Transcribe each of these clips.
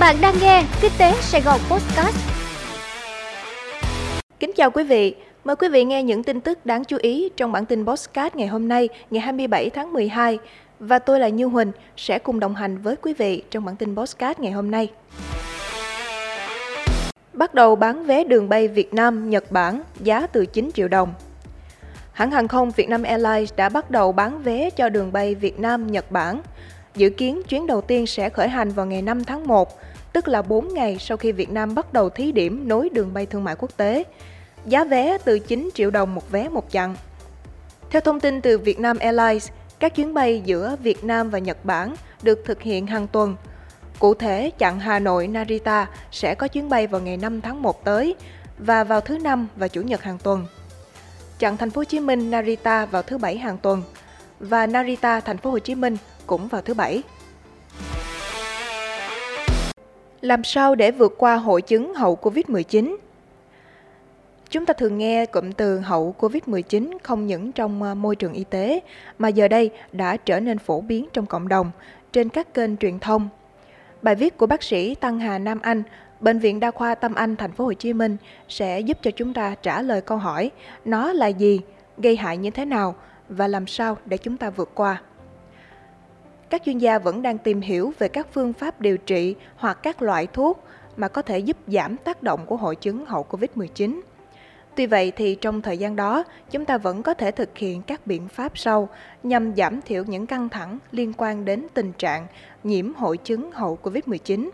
Bạn đang nghe Kinh tế Sài Gòn Podcast. Kính chào quý vị. Mời quý vị nghe những tin tức đáng chú ý trong bản tin Podcast ngày hôm nay, ngày 27 tháng 12. Và tôi là Như Huỳnh sẽ cùng đồng hành với quý vị trong bản tin Podcast ngày hôm nay. Bắt đầu bán vé đường bay Việt Nam, Nhật Bản giá từ 9 triệu đồng. Hãng hàng không Vietnam Airlines đã bắt đầu bán vé cho đường bay Việt Nam, Nhật Bản. Dự kiến chuyến đầu tiên sẽ khởi hành vào ngày 5 tháng 1, tức là 4 ngày sau khi Việt Nam bắt đầu thí điểm nối đường bay thương mại quốc tế. Giá vé từ 9 triệu đồng một vé một chặng. Theo thông tin từ Vietnam Airlines, các chuyến bay giữa Việt Nam và Nhật Bản được thực hiện hàng tuần. Cụ thể, chặng Hà Nội Narita sẽ có chuyến bay vào ngày 5 tháng 1 tới và vào thứ năm và chủ nhật hàng tuần. Chặng Thành phố Hồ Chí Minh Narita vào thứ bảy hàng tuần và Narita Thành phố Hồ Chí Minh cũng vào thứ bảy. Làm sao để vượt qua hội chứng hậu Covid-19? Chúng ta thường nghe cụm từ hậu Covid-19 không những trong ờ, môi trường y tế mà giờ đây đã trở nên phổ biến trong cộng đồng trên các kênh truyền thông. Bài viết của bác sĩ Tăng Hà Nam Anh, Bệnh viện Đa khoa Tâm Anh Thành phố Hồ Chí Minh sẽ giúp cho chúng ta trả lời câu hỏi nó là gì, gây hại như thế nào và làm sao để chúng ta vượt qua các chuyên gia vẫn đang tìm hiểu về các phương pháp điều trị hoặc các loại thuốc mà có thể giúp giảm tác động của hội chứng hậu Covid-19. Tuy vậy thì trong thời gian đó, chúng ta vẫn có thể thực hiện các biện pháp sau nhằm giảm thiểu những căng thẳng liên quan đến tình trạng nhiễm hội chứng hậu Covid-19.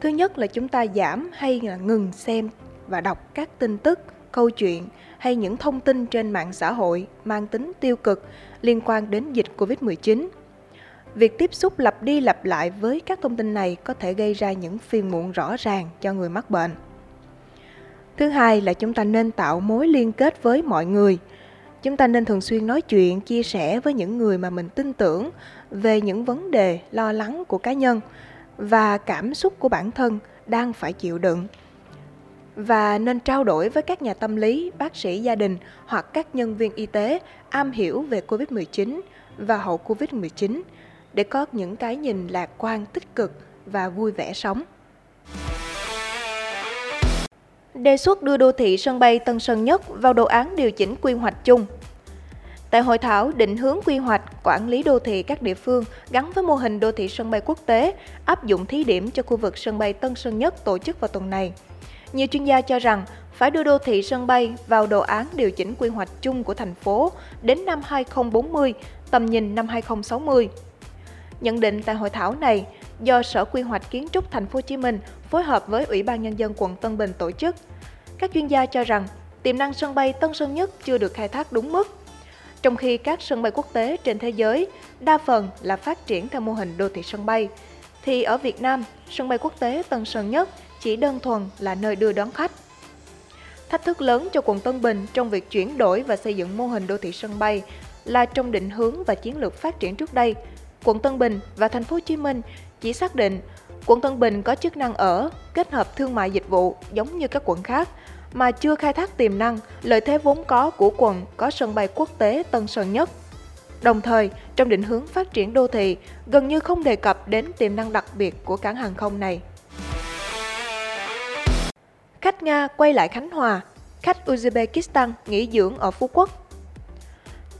Thứ nhất là chúng ta giảm hay là ngừng xem và đọc các tin tức, câu chuyện hay những thông tin trên mạng xã hội mang tính tiêu cực liên quan đến dịch Covid-19 Việc tiếp xúc lặp đi lặp lại với các thông tin này có thể gây ra những phiền muộn rõ ràng cho người mắc bệnh. Thứ hai là chúng ta nên tạo mối liên kết với mọi người. Chúng ta nên thường xuyên nói chuyện, chia sẻ với những người mà mình tin tưởng về những vấn đề lo lắng của cá nhân và cảm xúc của bản thân đang phải chịu đựng. Và nên trao đổi với các nhà tâm lý, bác sĩ gia đình hoặc các nhân viên y tế am hiểu về COVID-19 và hậu COVID-19 để có những cái nhìn lạc quan tích cực và vui vẻ sống. Đề xuất đưa đô thị sân bay Tân Sơn Nhất vào đồ án điều chỉnh quy hoạch chung. Tại hội thảo định hướng quy hoạch quản lý đô thị các địa phương gắn với mô hình đô thị sân bay quốc tế áp dụng thí điểm cho khu vực sân bay Tân Sơn Nhất tổ chức vào tuần này. Nhiều chuyên gia cho rằng phải đưa đô thị sân bay vào đồ án điều chỉnh quy hoạch chung của thành phố đến năm 2040, tầm nhìn năm 2060. Nhận định tại hội thảo này, do Sở Quy hoạch Kiến trúc Thành phố Hồ Chí Minh phối hợp với Ủy ban nhân dân quận Tân Bình tổ chức, các chuyên gia cho rằng tiềm năng sân bay Tân Sơn Nhất chưa được khai thác đúng mức. Trong khi các sân bay quốc tế trên thế giới đa phần là phát triển theo mô hình đô thị sân bay, thì ở Việt Nam, sân bay quốc tế Tân Sơn Nhất chỉ đơn thuần là nơi đưa đón khách. Thách thức lớn cho quận Tân Bình trong việc chuyển đổi và xây dựng mô hình đô thị sân bay là trong định hướng và chiến lược phát triển trước đây quận Tân Bình và thành phố Hồ Chí Minh chỉ xác định quận Tân Bình có chức năng ở kết hợp thương mại dịch vụ giống như các quận khác mà chưa khai thác tiềm năng, lợi thế vốn có của quận có sân bay quốc tế Tân Sơn Nhất. Đồng thời, trong định hướng phát triển đô thị, gần như không đề cập đến tiềm năng đặc biệt của cảng hàng không này. Khách Nga quay lại Khánh Hòa, khách Uzbekistan nghỉ dưỡng ở Phú Quốc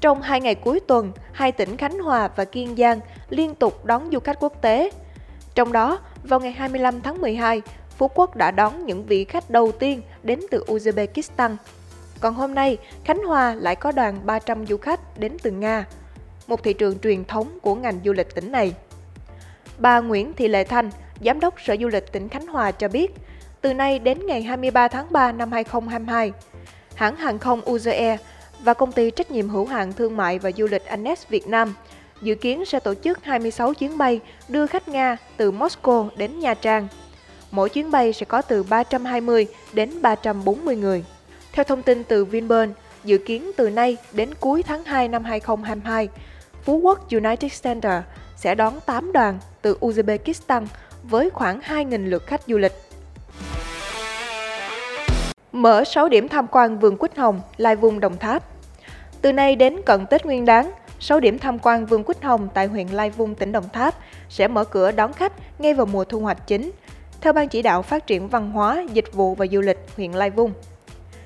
trong hai ngày cuối tuần, hai tỉnh Khánh Hòa và Kiên Giang liên tục đón du khách quốc tế. Trong đó, vào ngày 25 tháng 12, Phú Quốc đã đón những vị khách đầu tiên đến từ Uzbekistan. Còn hôm nay, Khánh Hòa lại có đoàn 300 du khách đến từ Nga, một thị trường truyền thống của ngành du lịch tỉnh này. Bà Nguyễn Thị Lệ Thanh, Giám đốc Sở Du lịch tỉnh Khánh Hòa cho biết, từ nay đến ngày 23 tháng 3 năm 2022, hãng hàng không UZE và công ty trách nhiệm hữu hạn thương mại và du lịch Annex Việt Nam dự kiến sẽ tổ chức 26 chuyến bay đưa khách Nga từ Moscow đến Nha Trang. Mỗi chuyến bay sẽ có từ 320 đến 340 người. Theo thông tin từ Vinpearl, dự kiến từ nay đến cuối tháng 2 năm 2022, Phú Quốc United Center sẽ đón 8 đoàn từ Uzbekistan với khoảng 2.000 lượt khách du lịch. Mở 6 điểm tham quan vườn Quýt Hồng, Lai Vung, Đồng Tháp. Từ nay đến cận Tết Nguyên đán, 6 điểm tham quan vườn Quýt Hồng tại huyện Lai Vung, tỉnh Đồng Tháp sẽ mở cửa đón khách ngay vào mùa thu hoạch chính. theo Ban chỉ đạo phát triển văn hóa, dịch vụ và du lịch huyện Lai Vung.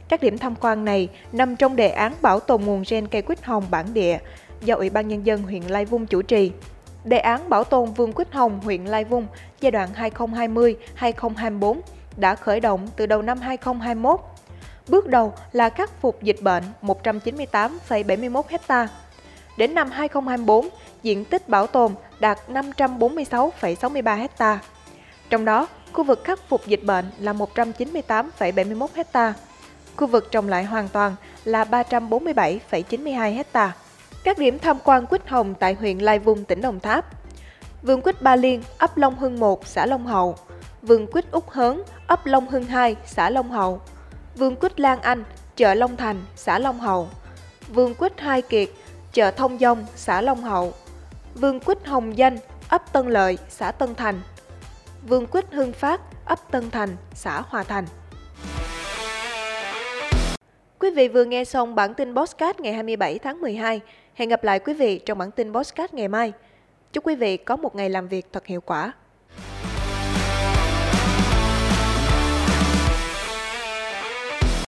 Các điểm tham quan này nằm trong đề án bảo tồn nguồn gen cây quýt hồng bản địa do Ủy ban Nhân dân huyện Lai Vung chủ trì. Đề án bảo tồn vườn quýt hồng huyện Lai Vung giai đoạn 2020-2024 đã khởi động từ đầu năm 2021. Bước đầu là khắc phục dịch bệnh 198,71 ha. Đến năm 2024, diện tích bảo tồn đạt 546,63 ha. Trong đó, khu vực khắc phục dịch bệnh là 198,71 ha. Khu vực trồng lại hoàn toàn là 347,92 ha. Các điểm tham quan quýt hồng tại huyện Lai Vung, tỉnh Đồng Tháp. Vườn quýt Ba Liên, ấp Long Hưng 1, xã Long Hậu. Vườn quýt Úc Hớn, ấp Long Hưng 2, xã Long Hậu. Vườn quýt Lan Anh, chợ Long Thành, xã Long Hậu. Vườn quýt Hai Kiệt, chợ Thông Dông, xã Long Hậu. Vườn quýt Hồng Danh, ấp Tân Lợi, xã Tân Thành. Vườn quýt Hưng Phát, ấp Tân Thành, xã Hòa Thành. Quý vị vừa nghe xong bản tin Bosscat ngày 27 tháng 12. Hẹn gặp lại quý vị trong bản tin Bosscat ngày mai. Chúc quý vị có một ngày làm việc thật hiệu quả.